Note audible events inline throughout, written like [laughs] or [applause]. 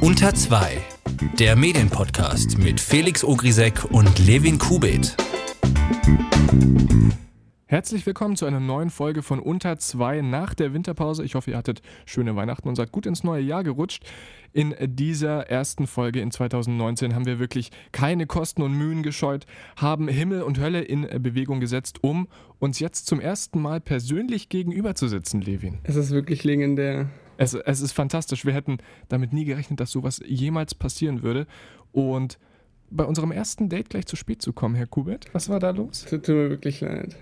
Unter 2, der Medienpodcast mit Felix Ogrisek und Levin Kubit. Herzlich willkommen zu einer neuen Folge von Unter 2 nach der Winterpause. Ich hoffe, ihr hattet schöne Weihnachten und seid gut ins neue Jahr gerutscht. In dieser ersten Folge in 2019 haben wir wirklich keine Kosten und Mühen gescheut, haben Himmel und Hölle in Bewegung gesetzt, um uns jetzt zum ersten Mal persönlich gegenüberzusitzen, Levin. Es ist wirklich legendär. Es, es ist fantastisch. Wir hätten damit nie gerechnet, dass sowas jemals passieren würde. Und bei unserem ersten Date gleich zu spät zu kommen, Herr Kubert, was war da los? Tut mir wirklich leid.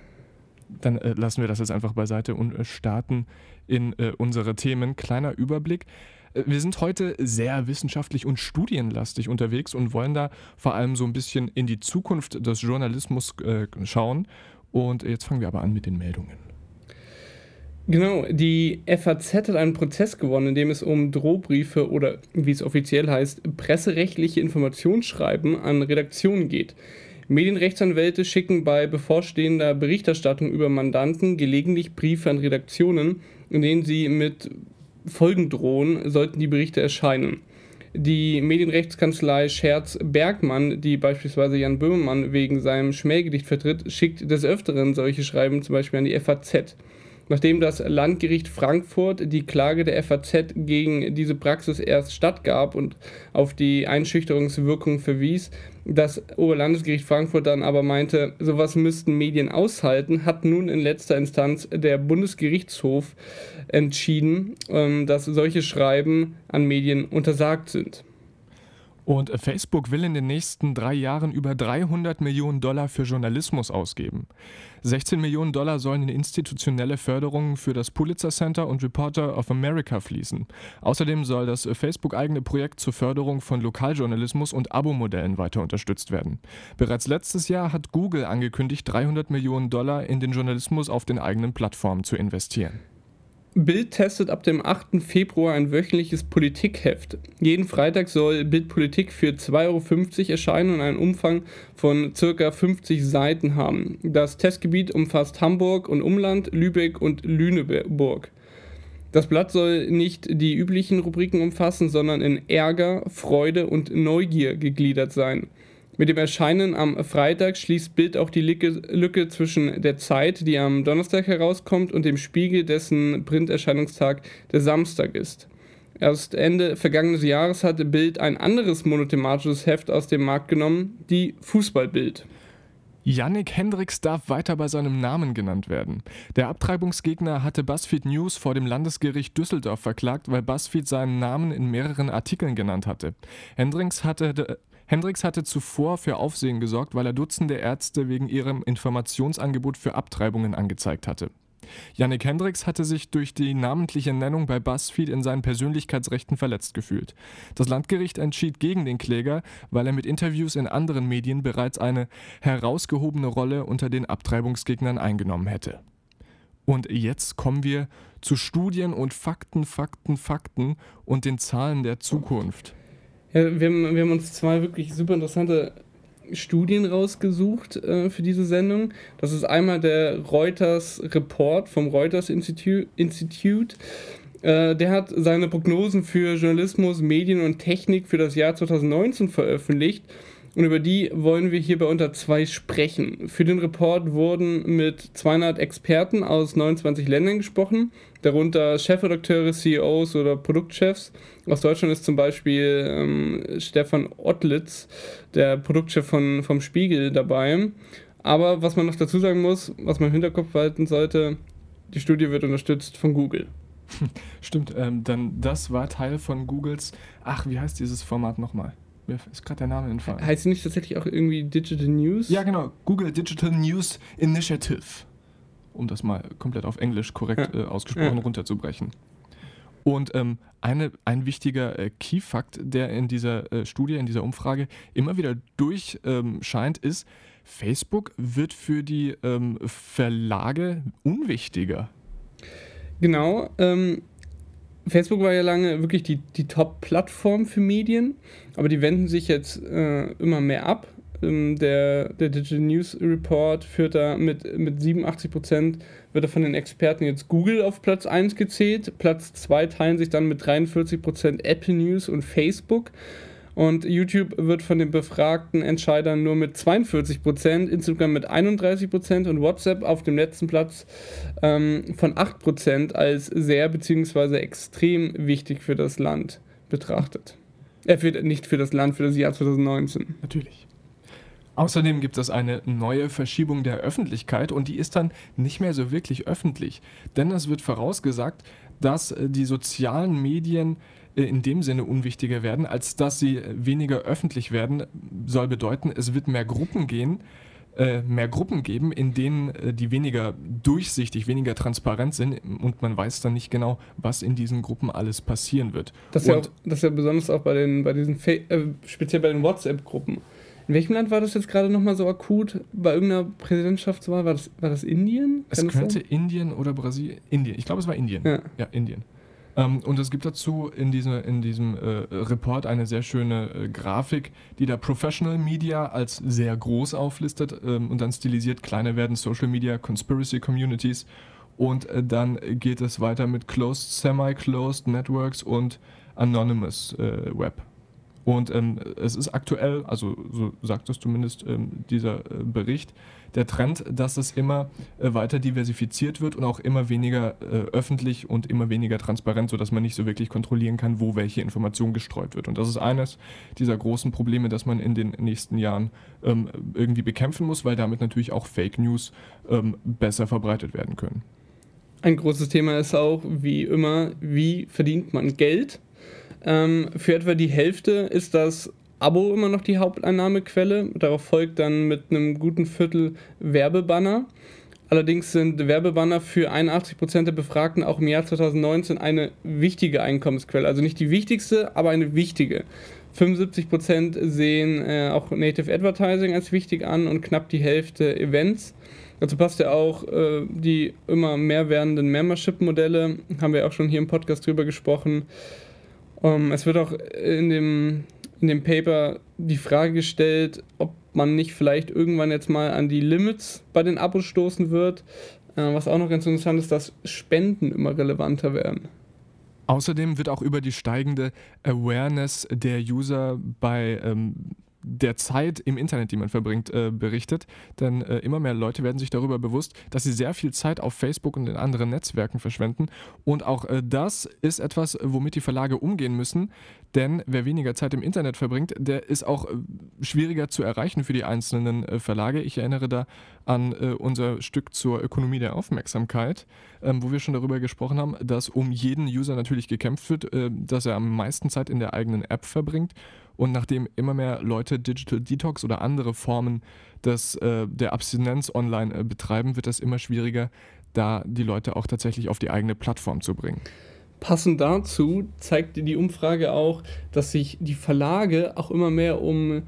Dann äh, lassen wir das jetzt einfach beiseite und äh, starten in äh, unsere Themen. Kleiner Überblick. Äh, wir sind heute sehr wissenschaftlich und studienlastig unterwegs und wollen da vor allem so ein bisschen in die Zukunft des Journalismus äh, schauen. Und jetzt fangen wir aber an mit den Meldungen. Genau, die FAZ hat einen Prozess gewonnen, in dem es um Drohbriefe oder, wie es offiziell heißt, presserechtliche Informationsschreiben an Redaktionen geht. Medienrechtsanwälte schicken bei bevorstehender Berichterstattung über Mandanten gelegentlich Briefe an Redaktionen, in denen sie mit Folgen drohen, sollten die Berichte erscheinen. Die Medienrechtskanzlei Scherz-Bergmann, die beispielsweise Jan Böhmermann wegen seinem Schmähgedicht vertritt, schickt des Öfteren solche Schreiben zum Beispiel an die FAZ. Nachdem das Landgericht Frankfurt die Klage der FAZ gegen diese Praxis erst stattgab und auf die Einschüchterungswirkung verwies, das Oberlandesgericht Frankfurt dann aber meinte, sowas müssten Medien aushalten, hat nun in letzter Instanz der Bundesgerichtshof entschieden, ähm, dass solche Schreiben an Medien untersagt sind. Und Facebook will in den nächsten drei Jahren über 300 Millionen Dollar für Journalismus ausgeben. 16 Millionen Dollar sollen in institutionelle Förderungen für das Pulitzer Center und Reporter of America fließen. Außerdem soll das Facebook-eigene Projekt zur Förderung von Lokaljournalismus und Abo-Modellen weiter unterstützt werden. Bereits letztes Jahr hat Google angekündigt, 300 Millionen Dollar in den Journalismus auf den eigenen Plattformen zu investieren. Bild testet ab dem 8. Februar ein wöchentliches Politikheft. Jeden Freitag soll Bild Politik für 2,50 Euro erscheinen und einen Umfang von ca. 50 Seiten haben. Das Testgebiet umfasst Hamburg und Umland, Lübeck und Lüneburg. Das Blatt soll nicht die üblichen Rubriken umfassen, sondern in Ärger, Freude und Neugier gegliedert sein. Mit dem Erscheinen am Freitag schließt Bild auch die Lücke, zwischen der Zeit, die am Donnerstag herauskommt, und dem Spiegel, dessen Printerscheinungstag der Samstag ist. Erst Ende vergangenes Jahres hatte Bild ein anderes monothematisches Heft aus dem Markt genommen, die Fußballbild. Yannick Hendricks darf weiter bei seinem Namen genannt werden. Der Abtreibungsgegner hatte BuzzFeed News vor dem Landesgericht Düsseldorf verklagt, weil BuzzFeed seinen Namen in mehreren Artikeln genannt hatte. Hendricks hatte, Hendricks hatte zuvor für Aufsehen gesorgt, weil er Dutzende Ärzte wegen ihrem Informationsangebot für Abtreibungen angezeigt hatte. Yannick Hendricks hatte sich durch die namentliche Nennung bei BuzzFeed in seinen Persönlichkeitsrechten verletzt gefühlt. Das Landgericht entschied gegen den Kläger, weil er mit Interviews in anderen Medien bereits eine herausgehobene Rolle unter den Abtreibungsgegnern eingenommen hätte. Und jetzt kommen wir zu Studien und Fakten, Fakten, Fakten und den Zahlen der Zukunft. Ja, wir, haben, wir haben uns zwei wirklich super interessante Studien rausgesucht äh, für diese Sendung. Das ist einmal der Reuters Report vom Reuters Institute. Äh, der hat seine Prognosen für Journalismus, Medien und Technik für das Jahr 2019 veröffentlicht. Und über die wollen wir hier bei unter zwei sprechen. Für den Report wurden mit 200 Experten aus 29 Ländern gesprochen, darunter Chefredakteure, CEOs oder Produktchefs. Aus Deutschland ist zum Beispiel ähm, Stefan Ottlitz, der Produktchef von, vom Spiegel, dabei. Aber was man noch dazu sagen muss, was man im Hinterkopf behalten sollte, die Studie wird unterstützt von Google. [laughs] Stimmt, ähm, dann das war Teil von Googles, ach, wie heißt dieses Format nochmal? Mir ist gerade der Name entfallen. Heißt sie nicht tatsächlich auch irgendwie Digital News? Ja, genau. Google Digital News Initiative. Um das mal komplett auf Englisch korrekt äh, ausgesprochen ja. runterzubrechen. Und ähm, eine, ein wichtiger äh, Key-Fakt, der in dieser äh, Studie, in dieser Umfrage immer wieder durchscheint, ähm, ist, Facebook wird für die ähm, Verlage unwichtiger. Genau. Ähm, Facebook war ja lange wirklich die, die Top-Plattform für Medien, aber die wenden sich jetzt äh, immer mehr ab der, der Digital News Report führt da mit, mit 87 Prozent, wird da von den Experten jetzt Google auf Platz 1 gezählt. Platz 2 teilen sich dann mit 43 Prozent Apple News und Facebook. Und YouTube wird von den befragten Entscheidern nur mit 42%, Instagram mit 31% und WhatsApp auf dem letzten Platz ähm, von 8% als sehr bzw. extrem wichtig für das Land betrachtet. Äh, für, nicht für das Land, für das Jahr 2019. Natürlich. Außerdem gibt es eine neue Verschiebung der Öffentlichkeit und die ist dann nicht mehr so wirklich öffentlich. Denn es wird vorausgesagt, dass äh, die sozialen Medien äh, in dem Sinne unwichtiger werden, als dass sie weniger öffentlich werden, soll bedeuten, es wird mehr Gruppen gehen, äh, mehr Gruppen geben, in denen äh, die weniger durchsichtig, weniger transparent sind und man weiß dann nicht genau, was in diesen Gruppen alles passieren wird. Das ist, ja, auch, das ist ja besonders auch bei den, bei diesen, äh, speziell bei den WhatsApp-Gruppen. In welchem Land war das jetzt gerade nochmal so akut? Bei irgendeiner Präsidentschaftswahl? War das, war das Indien? Kann es könnte sein? Indien oder Brasilien. Indien. Ich glaube, es war Indien. Ja, ja Indien. Ähm, und es gibt dazu in, diese, in diesem äh, Report eine sehr schöne äh, Grafik, die da Professional Media als sehr groß auflistet ähm, und dann stilisiert kleiner werden Social Media, Conspiracy Communities und äh, dann geht es weiter mit Closed, Semi-Closed Networks und Anonymous äh, Web. Und ähm, es ist aktuell, also so sagt es zumindest ähm, dieser äh, Bericht, der Trend, dass es immer äh, weiter diversifiziert wird und auch immer weniger äh, öffentlich und immer weniger transparent, sodass man nicht so wirklich kontrollieren kann, wo welche Information gestreut wird. Und das ist eines dieser großen Probleme, das man in den nächsten Jahren ähm, irgendwie bekämpfen muss, weil damit natürlich auch Fake News ähm, besser verbreitet werden können. Ein großes Thema ist auch, wie immer, wie verdient man Geld ähm, für etwa die Hälfte ist das Abo immer noch die Haupteinnahmequelle. Darauf folgt dann mit einem guten Viertel Werbebanner. Allerdings sind Werbebanner für 81% der Befragten auch im Jahr 2019 eine wichtige Einkommensquelle. Also nicht die wichtigste, aber eine wichtige. 75% sehen äh, auch Native Advertising als wichtig an und knapp die Hälfte Events. Dazu passt ja auch äh, die immer mehr werdenden Membership-Modelle, haben wir auch schon hier im Podcast drüber gesprochen. Um, ähm, es wird auch in dem, in dem Paper die Frage gestellt, ob man nicht vielleicht irgendwann jetzt mal an die Limits bei den Abos stoßen wird. Äh, was auch noch ganz interessant ist, dass Spenden immer relevanter werden. Außerdem wird auch über die steigende Awareness der User bei ähm, der Zeit im Internet, die man verbringt, äh, berichtet. Denn äh, immer mehr Leute werden sich darüber bewusst, dass sie sehr viel Zeit auf Facebook und in anderen Netzwerken verschwenden. Und auch äh, das ist etwas, womit die Verlage umgehen müssen. Denn wer weniger Zeit im Internet verbringt, der ist auch äh, schwieriger zu erreichen für die einzelnen äh, Verlage. Ich erinnere da an äh, unser Stück zur Ökonomie der Aufmerksamkeit, ähm, wo wir schon darüber gesprochen haben, dass um jeden User natürlich gekämpft wird, dass er am meisten Zeit in der eigenen App verbringt und nachdem immer mehr Leute Digital Detox oder andere Formen des, äh, der Abstinenz online äh, betreiben, wird es immer schwieriger, da die Leute auch tatsächlich auf die eigene Plattform zu bringen. Passend dazu zeigt die Umfrage auch, dass sich die Verlage auch immer mehr um,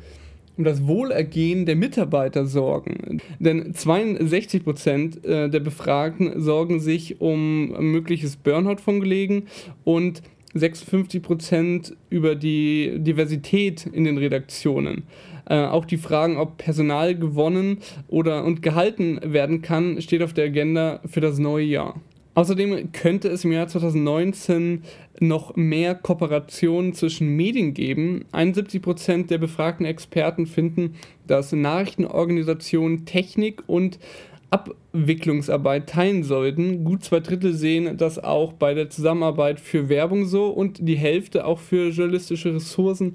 um das Wohlergehen der Mitarbeiter sorgen. Denn 62 Prozent äh, der Befragten sorgen sich um mögliches Burnout von Kollegen und 56 Prozent über die Diversität in den Redaktionen. Äh, auch die Fragen, ob Personal gewonnen oder und gehalten werden kann, steht auf der Agenda für das neue Jahr. Außerdem könnte es im Jahr 2019 noch mehr Kooperationen zwischen Medien geben. 71 Prozent der befragten Experten finden, dass Nachrichtenorganisationen Technik und Abwicklungsarbeit teilen sollten. Gut zwei Drittel sehen das auch bei der Zusammenarbeit für Werbung so und die Hälfte auch für journalistische Ressourcen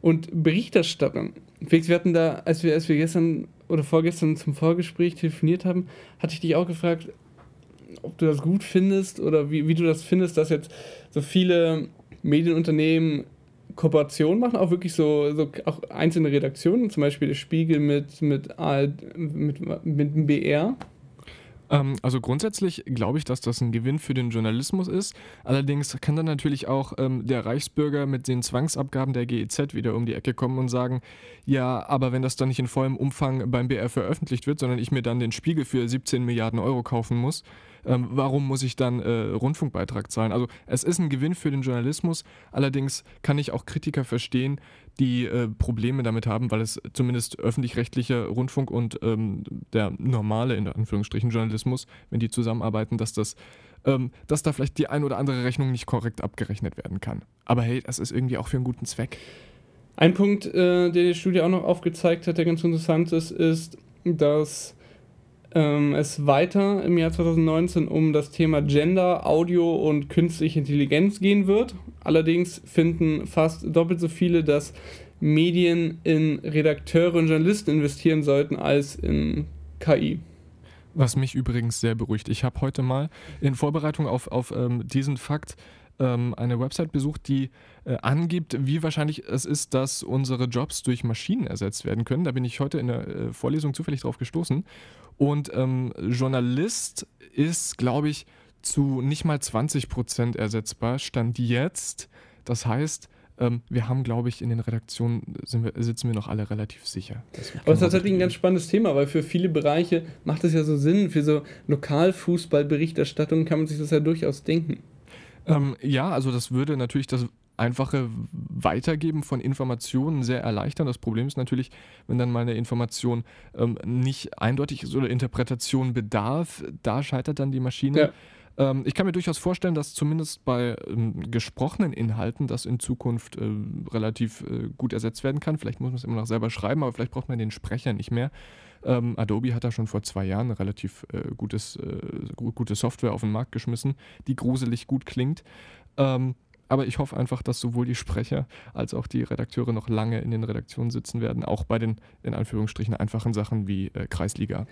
und Berichterstattung. Felix, wir hatten da, als wir, als wir gestern oder vorgestern zum Vorgespräch telefoniert haben, hatte ich dich auch gefragt, ob du das gut findest oder wie, wie du das findest, dass jetzt so viele Medienunternehmen Kooperationen machen, auch wirklich so, so auch einzelne Redaktionen, zum Beispiel der Spiegel mit, mit, mit, mit dem BR. Ähm, also grundsätzlich glaube ich, dass das ein Gewinn für den Journalismus ist. Allerdings kann dann natürlich auch ähm, der Reichsbürger mit den Zwangsabgaben der GEZ wieder um die Ecke kommen und sagen, ja, aber wenn das dann nicht in vollem Umfang beim BR veröffentlicht wird, sondern ich mir dann den Spiegel für 17 Milliarden Euro kaufen muss, ähm, warum muss ich dann äh, Rundfunkbeitrag zahlen? Also es ist ein Gewinn für den Journalismus, allerdings kann ich auch Kritiker verstehen, die äh, Probleme damit haben, weil es zumindest öffentlich-rechtlicher Rundfunk und ähm, der normale, in Anführungsstrichen, Journalismus, wenn die zusammenarbeiten, dass das ähm, dass da vielleicht die ein oder andere Rechnung nicht korrekt abgerechnet werden kann. Aber hey, das ist irgendwie auch für einen guten Zweck. Ein Punkt, äh, der die Studie auch noch aufgezeigt hat, der ganz interessant ist, ist, dass ähm, es weiter im Jahr 2019 um das Thema Gender, Audio und künstliche Intelligenz gehen wird. Allerdings finden fast doppelt so viele, dass Medien in Redakteure und Journalisten investieren sollten als in KI. Was mich übrigens sehr beruhigt. Ich habe heute mal in Vorbereitung auf, auf ähm, diesen Fakt ähm, eine Website besucht, die äh, angibt, wie wahrscheinlich es ist, dass unsere Jobs durch Maschinen ersetzt werden können. Da bin ich heute in der äh, Vorlesung zufällig drauf gestoßen. Und ähm, Journalist ist, glaube ich, zu nicht mal 20 Prozent ersetzbar, stand jetzt. Das heißt, ähm, wir haben, glaube ich, in den Redaktionen wir, sitzen wir noch alle relativ sicher. Aber es ist tatsächlich ein ganz spannendes Thema, weil für viele Bereiche macht es ja so Sinn. Für so Lokalfußballberichterstattung kann man sich das ja durchaus denken. Ähm, ja, also das würde natürlich das einfache Weitergeben von Informationen sehr erleichtern. Das Problem ist natürlich, wenn dann mal eine Information ähm, nicht eindeutig ist oder Interpretation bedarf, da scheitert dann die Maschine. Ja. Ähm, ich kann mir durchaus vorstellen, dass zumindest bei ähm, gesprochenen Inhalten das in Zukunft äh, relativ äh, gut ersetzt werden kann. Vielleicht muss man es immer noch selber schreiben, aber vielleicht braucht man den Sprecher nicht mehr. Ähm, Adobe hat da schon vor zwei Jahren eine relativ äh, gutes, äh, gute Software auf den Markt geschmissen, die gruselig gut klingt. Ähm, aber ich hoffe einfach, dass sowohl die Sprecher als auch die Redakteure noch lange in den Redaktionen sitzen werden, auch bei den in Anführungsstrichen einfachen Sachen wie äh, Kreisliga.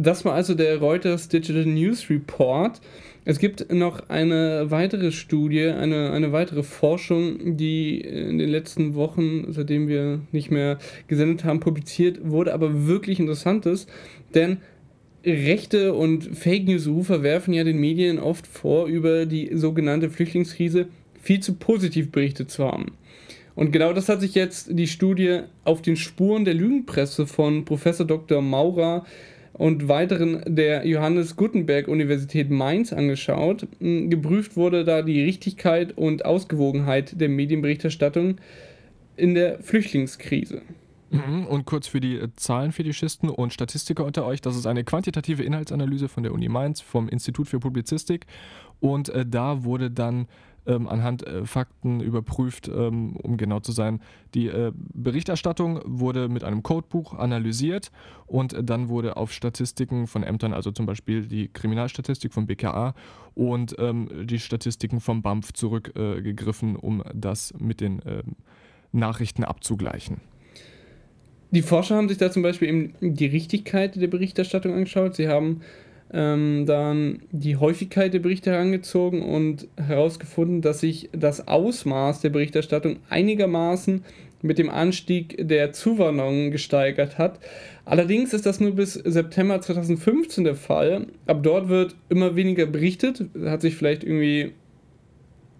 Das war also der Reuters Digital News Report. Es gibt noch eine weitere Studie, eine, eine weitere Forschung, die in den letzten Wochen, seitdem wir nicht mehr gesendet haben, publiziert wurde, aber wirklich interessant ist, denn rechte und Fake News-Rufer werfen ja den Medien oft vor, über die sogenannte Flüchtlingskrise viel zu positiv berichtet zu haben. Und genau das hat sich jetzt die Studie auf den Spuren der Lügenpresse von Professor Dr. Maurer und weiteren der Johannes Gutenberg Universität Mainz angeschaut. Hm, geprüft wurde da die Richtigkeit und Ausgewogenheit der Medienberichterstattung in der Flüchtlingskrise. Mhm, und kurz für die äh, Zahlenfetischisten und Statistiker unter euch, das ist eine quantitative Inhaltsanalyse von der Uni Mainz, vom Institut für Publizistik. Und äh, da wurde dann ähm, anhand äh, Fakten überprüft, ähm, um genau zu sein. Die äh, Berichterstattung wurde mit einem Codebuch analysiert und äh, dann wurde auf Statistiken von Ämtern, also zum Beispiel die Kriminalstatistik vom BKA und ähm, die Statistiken vom BAMF zurückgegriffen, um das mit den ähm, Nachrichten abzugleichen. Die Forscher haben sich da zum Beispiel eben die Richtigkeit der Berichterstattung angeschaut. Sie haben ähm, dann die Häufigkeit der Berichte herangezogen und herausgefunden, dass sich das Ausmaß der Berichterstattung einigermaßen mit dem Anstieg der Zuwanderung gesteigert hat. Allerdings ist das nur bis September 2015 der Fall. Ab dort wird immer weniger berichtet, hat sich vielleicht irgendwie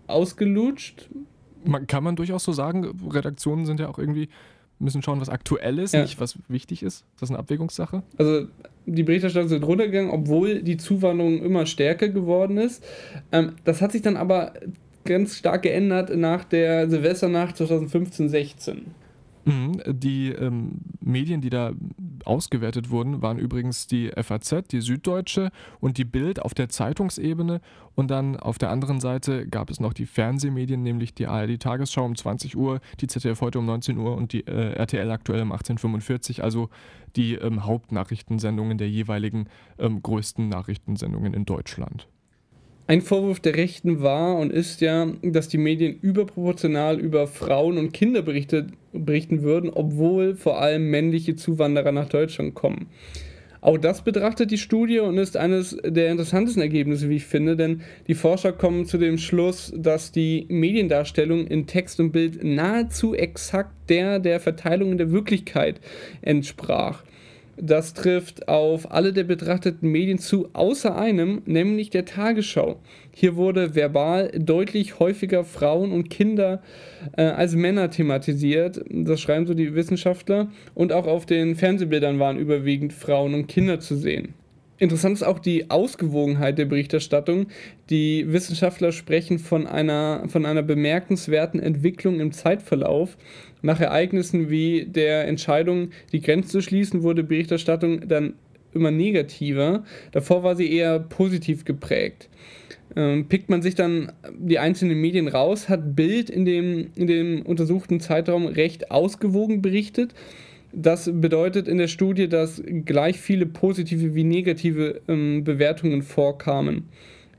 ausgelutscht. Man, kann man durchaus so sagen, Redaktionen sind ja auch irgendwie müssen schauen, was aktuell ist, ja. nicht was wichtig ist. Das ist eine Abwägungssache. Also die Berichterstattung sind runtergegangen, obwohl die Zuwanderung immer stärker geworden ist. Ähm, das hat sich dann aber ganz stark geändert nach der Silvesternacht 2015-16. Mhm, die ähm, Medien, die da ausgewertet wurden, waren übrigens die FAZ, die Süddeutsche und die Bild auf der Zeitungsebene. Und dann auf der anderen Seite gab es noch die Fernsehmedien, nämlich die ARD Tagesschau um 20 Uhr, die ZDF heute um 19 Uhr und die äh, RTL aktuell um 18.45 Uhr, also die ähm, Hauptnachrichtensendungen der jeweiligen ähm, größten Nachrichtensendungen in Deutschland. Ein Vorwurf der Rechten war und ist ja, dass die Medien überproportional über Frauen und Kinder berichtet, berichten würden, obwohl vor allem männliche Zuwanderer nach Deutschland kommen. Auch das betrachtet die Studie und ist eines der interessantesten Ergebnisse, wie ich finde, denn die Forscher kommen zu dem Schluss, dass die Mediendarstellung in Text und Bild nahezu exakt der der Verteilung in der Wirklichkeit entsprach. Das trifft auf alle der betrachteten Medien zu, außer einem, nämlich der Tagesschau. Hier wurde verbal deutlich häufiger Frauen und Kinder äh, als Männer thematisiert. Das schreiben so die Wissenschaftler. Und auch auf den Fernsehbildern waren überwiegend Frauen und Kinder zu sehen. Interessant ist auch die Ausgewogenheit der Berichterstattung. Die Wissenschaftler sprechen von einer, von einer bemerkenswerten Entwicklung im Zeitverlauf. Nach Ereignissen wie der Entscheidung, die Grenzen zu schließen, wurde Berichterstattung dann immer negativer. Davor war sie eher positiv geprägt. Ähm, pickt man sich dann die einzelnen Medien raus, hat Bild in dem, in dem untersuchten Zeitraum recht ausgewogen berichtet das bedeutet in der Studie, dass gleich viele positive wie negative ähm, Bewertungen vorkamen.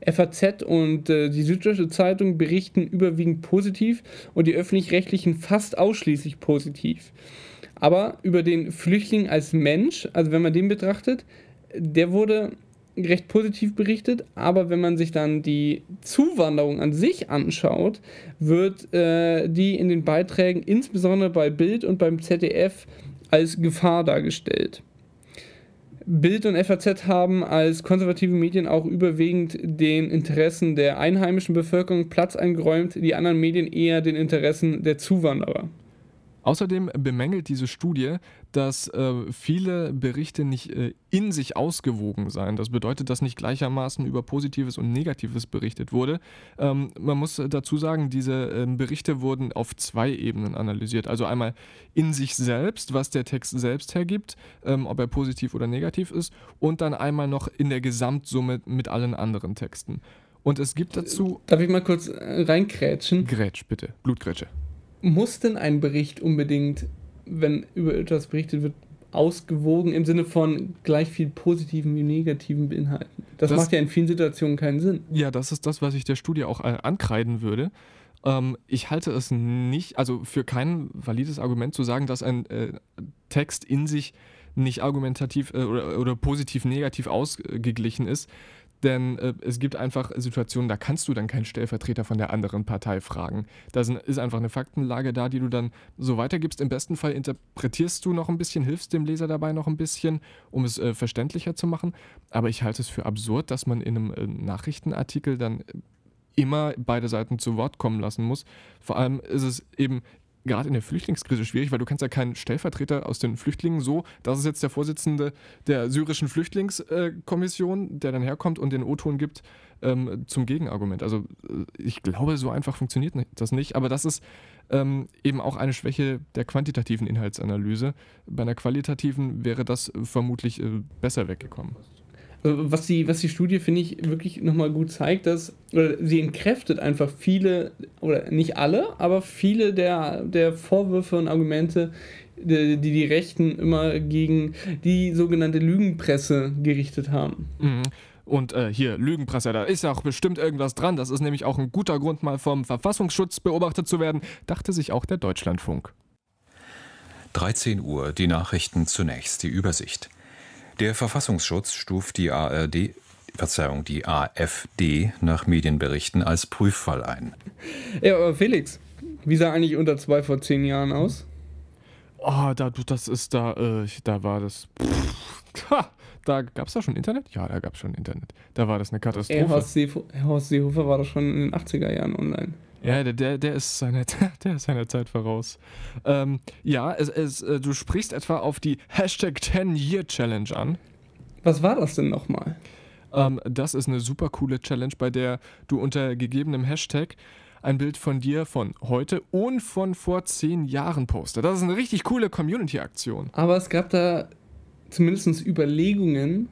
FAZ und äh, die Süddeutsche Zeitung berichten überwiegend positiv und die öffentlich-rechtlichen fast ausschließlich positiv. Aber über den Flüchtling als Mensch, also wenn man den betrachtet, der wurde recht positiv berichtet, aber wenn man sich dann die Zuwanderung an sich anschaut, wird äh, die in den Beiträgen insbesondere bei Bild und beim ZDF als Gefahr dargestellt. Bild und FAZ haben als konservative Medien auch überwiegend den Interessen der einheimischen Bevölkerung Platz eingeräumt, die anderen Medien eher den Interessen der Zuwanderer. Außerdem bemängelt diese Studie, dass äh, viele Berichte nicht äh, in sich ausgewogen seien. Das bedeutet, dass nicht gleichermaßen über Positives und Negatives berichtet wurde. Ähm, man muss dazu sagen, diese äh, Berichte wurden auf zwei Ebenen analysiert. Also einmal in sich selbst, was der Text selbst hergibt, ähm, ob er positiv oder negativ ist, und dann einmal noch in der Gesamtsumme mit allen anderen Texten. Und es gibt dazu. Darf ich mal kurz äh, reinkrätschen? Grätsch, bitte. Blutgrätsche muss denn ein Bericht unbedingt, wenn über etwas berichtet wird, ausgewogen im Sinne von gleich viel positiven wie negativen beinhalten? Das, das macht ja in vielen Situationen keinen Sinn. Ja, das ist das, was ich der Studie auch äh, ankreiden würde. Ähm, ich halte es nicht, also für kein valides Argument zu sagen, dass ein äh, Text in sich nicht argumentativ äh, oder, oder positiv negativ ausgeglichen ist. Denn äh, es gibt einfach Situationen, da kannst du dann keinen Stellvertreter von der anderen Partei fragen. Da ist einfach eine Faktenlage da, die du dann so weitergibst. Im besten Fall interpretierst du noch ein bisschen, hilfst dem Leser dabei noch ein bisschen, um es äh, verständlicher zu machen. Aber ich halte es für absurd, dass man in einem äh, Nachrichtenartikel dann immer beide Seiten zu Wort kommen lassen muss. Vor allem ist es eben gerade in der Flüchtlingskrise schwierig, weil du kannst ja keinen Stellvertreter aus den Flüchtlingen so, das ist jetzt der Vorsitzende der syrischen Flüchtlingskommission, der dann herkommt und den O-Ton gibt ähm, zum Gegenargument. Also äh, ich glaube, so einfach funktioniert das nicht, aber das ist ähm, eben auch eine Schwäche der quantitativen Inhaltsanalyse. Bei einer qualitativen wäre das vermutlich äh, besser weggekommen. Was die, was die Studie, finde ich, wirklich nochmal gut zeigt, dass, oder sie entkräftet einfach viele, oder nicht alle, aber viele der, der Vorwürfe und Argumente, die, die die Rechten immer gegen die sogenannte Lügenpresse gerichtet haben. Mhm. Und äh, hier, Lügenpresse, da ist ja auch bestimmt irgendwas dran. Das ist nämlich auch ein guter Grund, mal vom Verfassungsschutz beobachtet zu werden, dachte sich auch der Deutschlandfunk. 13 Uhr, die Nachrichten zunächst, die Übersicht. Der Verfassungsschutz stuft die ARD, Verzeihung, die AfD nach Medienberichten als Prüffall ein. Ja, aber Felix, wie sah eigentlich unter zwei vor zehn Jahren aus? Oh, da, das ist da, äh, da war das. Pff, ha, da gab es da schon Internet? Ja, da gab es schon Internet. Da war das eine Katastrophe. Horst, Seehofer, Horst Seehofer war doch schon in den 80er Jahren online. Ja, der, der, der, ist seiner, [laughs] der ist seiner Zeit voraus. Ähm, ja, es, es, äh, du sprichst etwa auf die Hashtag 10-Year-Challenge an. Was war das denn nochmal? Ähm, das ist eine super coole Challenge, bei der du unter gegebenem Hashtag ein Bild von dir von heute und von vor zehn Jahren postest. Das ist eine richtig coole Community-Aktion. Aber es gab da zumindest Überlegungen,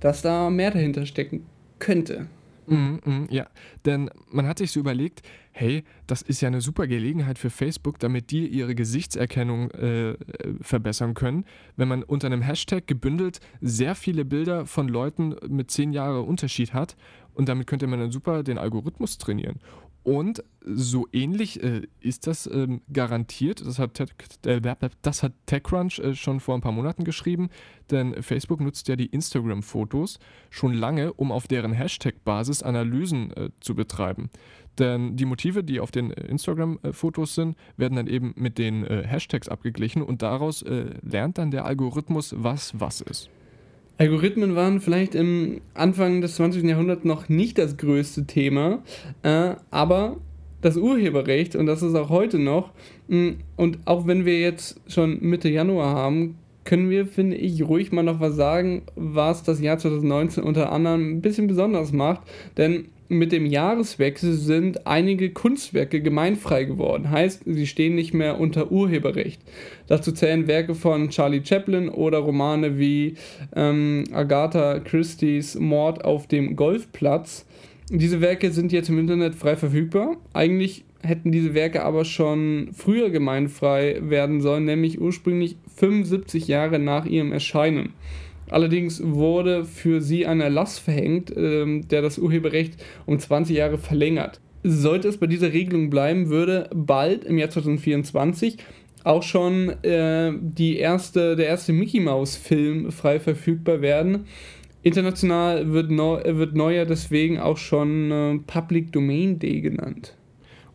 dass da mehr dahinter stecken könnte. Mm, mm, ja, denn man hat sich so überlegt, hey, das ist ja eine super Gelegenheit für Facebook, damit die ihre Gesichtserkennung äh, verbessern können, wenn man unter einem Hashtag gebündelt sehr viele Bilder von Leuten mit zehn Jahren Unterschied hat und damit könnte man dann super den Algorithmus trainieren. Und so ähnlich äh, ist das ähm, garantiert. Das hat, äh, das hat TechCrunch äh, schon vor ein paar Monaten geschrieben, denn Facebook nutzt ja die Instagram-Fotos schon lange, um auf deren Hashtag-Basis Analysen äh, zu betreiben. Denn die Motive, die auf den Instagram-Fotos sind, werden dann eben mit den äh, Hashtags abgeglichen und daraus äh, lernt dann der Algorithmus, was was ist. Algorithmen waren vielleicht im Anfang des 20. Jahrhunderts noch nicht das größte Thema, äh, aber das Urheberrecht, und das ist auch heute noch, mh, mm, und auch wenn wir jetzt schon Mitte Januar haben, können wir, finde ich, ruhig mal noch was sagen, was das Jahr 2019 unter anderem ein bisschen besonders macht. Denn mit dem Jahreswechsel sind einige Kunstwerke gemeinfrei geworden. Heißt, sie stehen nicht mehr unter Urheberrecht. Dazu zählen Werke von Charlie Chaplin oder Romane wie ähm, Agatha Christie's Mord auf dem Golfplatz. Diese Werke sind jetzt im Internet frei verfügbar. Eigentlich hätten diese Werke aber schon früher gemeinfrei werden sollen, nämlich ursprünglich 75 Jahre nach ihrem Erscheinen. Allerdings wurde für sie ein Erlass verhängt, ähm, der das Urheberrecht um 20 Jahre verlängert. Sollte es bei dieser Regelung bleiben, würde bald im Jahr 2024 auch schon äh, die erste, der erste Mickey Mouse Film frei verfügbar werden. International wird, neu, wird neuer deswegen auch schon äh, Public Domain Day genannt.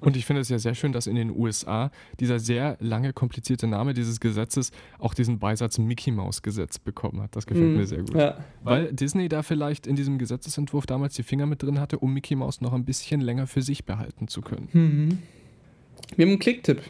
Und ich finde es ja sehr schön, dass in den USA dieser sehr lange, komplizierte Name dieses Gesetzes auch diesen Beisatz Mickey Mouse Gesetz bekommen hat. Das gefällt mm, mir sehr gut. Ja. Weil Disney da vielleicht in diesem Gesetzesentwurf damals die Finger mit drin hatte, um Mickey Mouse noch ein bisschen länger für sich behalten zu können. Mhm. Wir haben einen Klicktipp.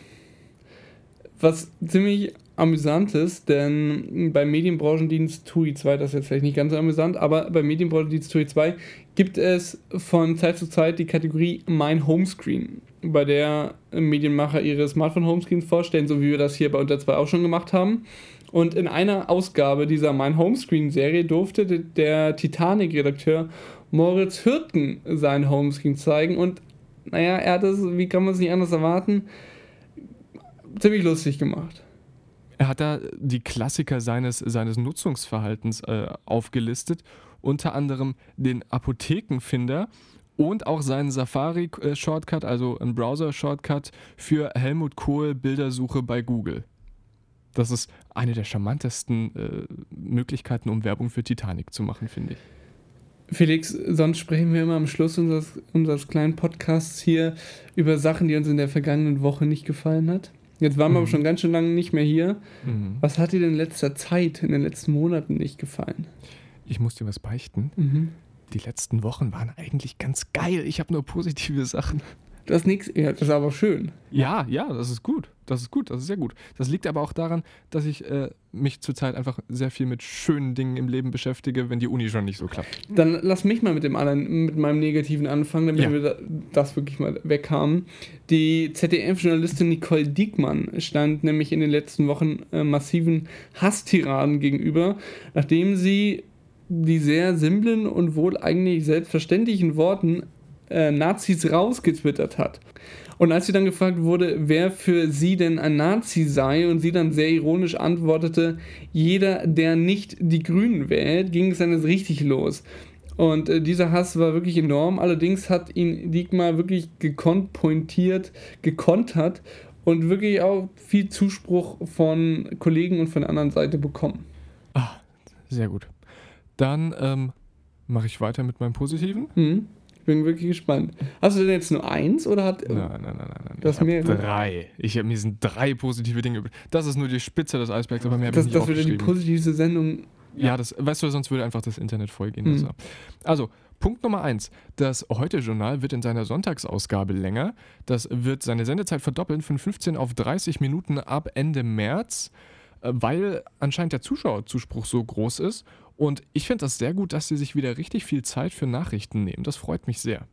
Was ziemlich amüsant ist, denn beim Medienbranchendienst TUI 2, das ist jetzt vielleicht nicht ganz so amüsant, aber beim Medienbranchendienst TUI 2 gibt es von Zeit zu Zeit die Kategorie Mein Homescreen bei der Medienmacher ihre Smartphone-Homescreens vorstellen, so wie wir das hier bei Unter 2 auch schon gemacht haben. Und in einer Ausgabe dieser Mein Homescreen-Serie durfte der Titanic-Redakteur Moritz Hürten sein Homescreen zeigen. Und naja, er hat es, wie kann man es nicht anders erwarten, ziemlich lustig gemacht. Er hat da die Klassiker seines, seines Nutzungsverhaltens äh, aufgelistet, unter anderem den Apothekenfinder und auch seinen Safari-Shortcut, also ein Browser-Shortcut für Helmut Kohl Bildersuche bei Google. Das ist eine der charmantesten äh, Möglichkeiten, um Werbung für Titanic zu machen, finde ich. Felix, sonst sprechen wir immer am Schluss unseres, unseres kleinen Podcasts hier über Sachen, die uns in der vergangenen Woche nicht gefallen hat. Jetzt waren wir mhm. aber schon ganz schön lange nicht mehr hier. Mhm. Was hat dir denn in letzter Zeit, in den letzten Monaten nicht gefallen? Ich muss dir was beichten. Mhm die letzten Wochen waren eigentlich ganz geil. Ich habe nur positive Sachen. Das ist nichts, ja, das ist aber schön. Ja, ja, das ist gut. Das ist gut, das ist sehr gut. Das liegt aber auch daran, dass ich äh, mich zurzeit einfach sehr viel mit schönen Dingen im Leben beschäftige, wenn die Uni schon nicht so klappt. Dann lass mich mal mit dem anderen, mit meinem Negativen anfangen, damit ja. wir das wirklich mal weghaben. Die ZDF-Journalistin Nicole Diekmann stand nämlich in den letzten Wochen äh, massiven Hasstiraden gegenüber, nachdem sie die sehr simplen und wohl eigentlich selbstverständlichen Worten äh, Nazis rausgetwittert hat. Und als sie dann gefragt wurde, wer für sie denn ein Nazi sei, und sie dann sehr ironisch antwortete, jeder, der nicht die Grünen wählt, ging es dann jetzt richtig los. Und äh, dieser Hass war wirklich enorm. Allerdings hat ihn Diekmar wirklich gekonnt, pointiert, gekontert und wirklich auch viel Zuspruch von Kollegen und von der anderen Seite bekommen. Ah, sehr gut. Dann ähm, mache ich weiter mit meinem Positiven. Mhm. Ich bin wirklich gespannt. Hast du denn jetzt nur eins oder hat. Nein, nein, nein, nein. nein. Das ich mehrere? Drei. Ich habe mir sind drei positive Dinge. Das ist nur die Spitze des Eisbergs, aber mehr habe ich nicht Das wird die positivste Sendung. Ja, ja, das, weißt du, sonst würde einfach das Internet vollgehen. Mhm. Also, Punkt Nummer eins. Das Heute-Journal wird in seiner Sonntagsausgabe länger. Das wird seine Sendezeit verdoppeln von 15 auf 30 Minuten ab Ende März, äh, weil anscheinend der Zuschauerzuspruch so groß ist und ich finde das sehr gut, dass sie sich wieder richtig viel Zeit für Nachrichten nehmen. Das freut mich sehr.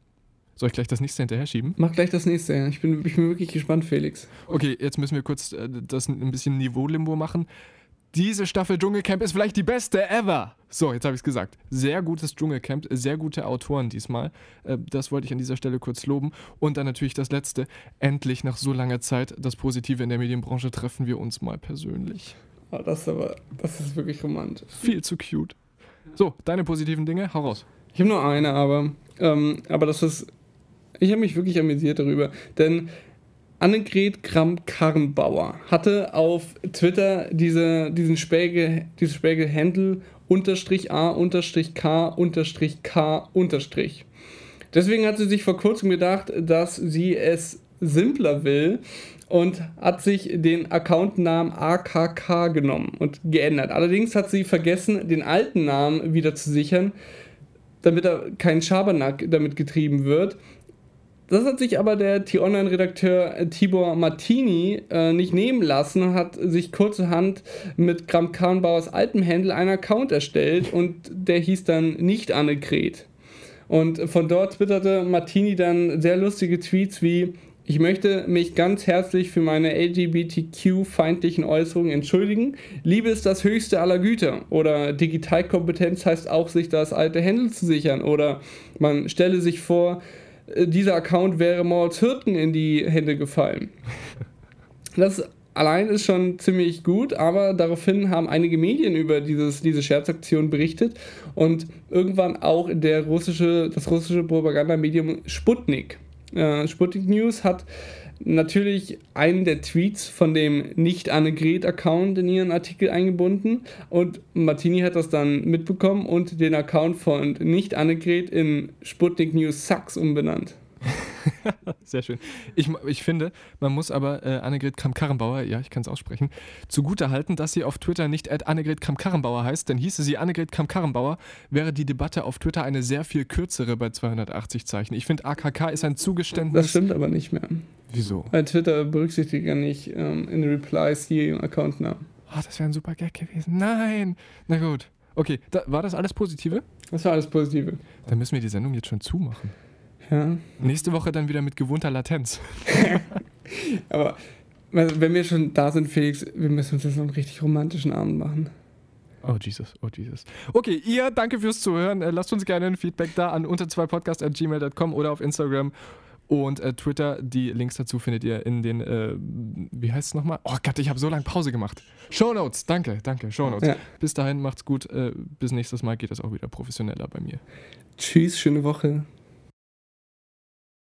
Soll ich gleich das nächste hinterher schieben? Mach gleich das nächste, ja. Ich bin, ich bin wirklich gespannt, Felix. Okay, jetzt müssen wir kurz äh, das ein bisschen Niveau-Limbo machen. Diese Staffel Dschungelcamp ist vielleicht die beste ever. So, jetzt habe ich es gesagt. Sehr gutes Dschungelcamp, sehr gute Autoren diesmal. Äh, das wollte ich an dieser Stelle kurz loben. Und dann natürlich das Letzte. Endlich nach so langer Zeit das Positive in der Medienbranche treffen wir uns mal persönlich. Oh, das ist aber, das ist wirklich romantisch. Viel zu cute. So, deine positiven Dinge, hau raus. Ich habe nur eine, aber, ähm, aber das ist, ich habe mich wirklich amüsiert darüber, denn Annegret Kramp-Karrenbauer hatte auf Twitter diese, diesen Späge, dieses Späge-Handle unterstrich A unterstrich K unterstrich K unterstrich. Deswegen hat sie sich vor kurzem gedacht, dass sie es simpler will und hat sich den Accountnamen AKK genommen und geändert. Allerdings hat sie vergessen, den alten Namen wieder zu sichern, damit er kein Schabernack damit getrieben wird. das hat sich aber der T-Online-Redakteur Tibor Martini äh, nicht nehmen lassen und hat sich kurzerhand mit Kram Karrenbauers altem Handle einen Account erstellt und der hieß dann nicht Annegret. Und von dort twitterte Martini dann sehr lustige Tweets wie ich möchte mich ganz herzlich für meine LGBTQ-feindlichen Äußerungen entschuldigen. Liebe ist das höchste aller Güter. Oder Digitalkompetenz heißt auch, sich das alte Handle zu sichern. Oder man stelle sich vor, äh, dieser Account wäre Mords Hirten in die Hände gefallen. [laughs] Das allein ist schon ziemlich gut, aber daraufhin haben einige Medien über dieses, diese Scherzaktion berichtet und irgendwann auch der russische, das russische Propagandamedium Sputnik. Äh, Sputnik News hat natürlich einen der Tweets von dem Nicht-Annegret-Account in ihren Artikel eingebunden und Martini hat das dann mitbekommen und den Account von Nicht-Annegret in Sputnik News Sucks umbenannt. [laughs] Sehr schön. Ich, ich finde, man muss aber äh, Annegret Kramp-Karrenbauer, ja, ich kann es aussprechen, zugute halten, dass sie auf Twitter nicht Annegret Kramp-Karrenbauer heißt, denn hieße sie Annegret Kramp-Karrenbauer, wäre die Debatte auf Twitter eine sehr viel kürzere bei 280 Zeichen. Ich finde, AKK ist ein Zugeständnis. Das stimmt aber nicht mehr. Wieso? Weil Twitter berücksichtigt ja nicht ähm, in Replies die Accountnamen. Oh, das wäre ein super Gag gewesen. Nein! Na gut. Okay, da, war das alles Positive? Das war alles Positive. Dann müssen wir die Sendung jetzt schon zumachen. Ja. Nächste Woche dann wieder mit gewohnter Latenz. [laughs] Aber wenn wir schon da sind, Felix, wir müssen uns jetzt noch einen richtig romantischen Abend machen. Oh Jesus, oh Jesus. Okay, ihr, danke fürs Zuhören. Äh, lasst uns gerne ein Feedback da an unter 2 podcast.gmail.com oder auf Instagram und äh, Twitter. Die Links dazu findet ihr in den, äh, wie heißt es nochmal? Oh Gott, ich habe so lange Pause gemacht. Show Notes, danke, danke, Show Notes. Ja. Bis dahin, macht's gut. Äh, bis nächstes Mal geht es auch wieder professioneller bei mir. Tschüss, schöne Woche.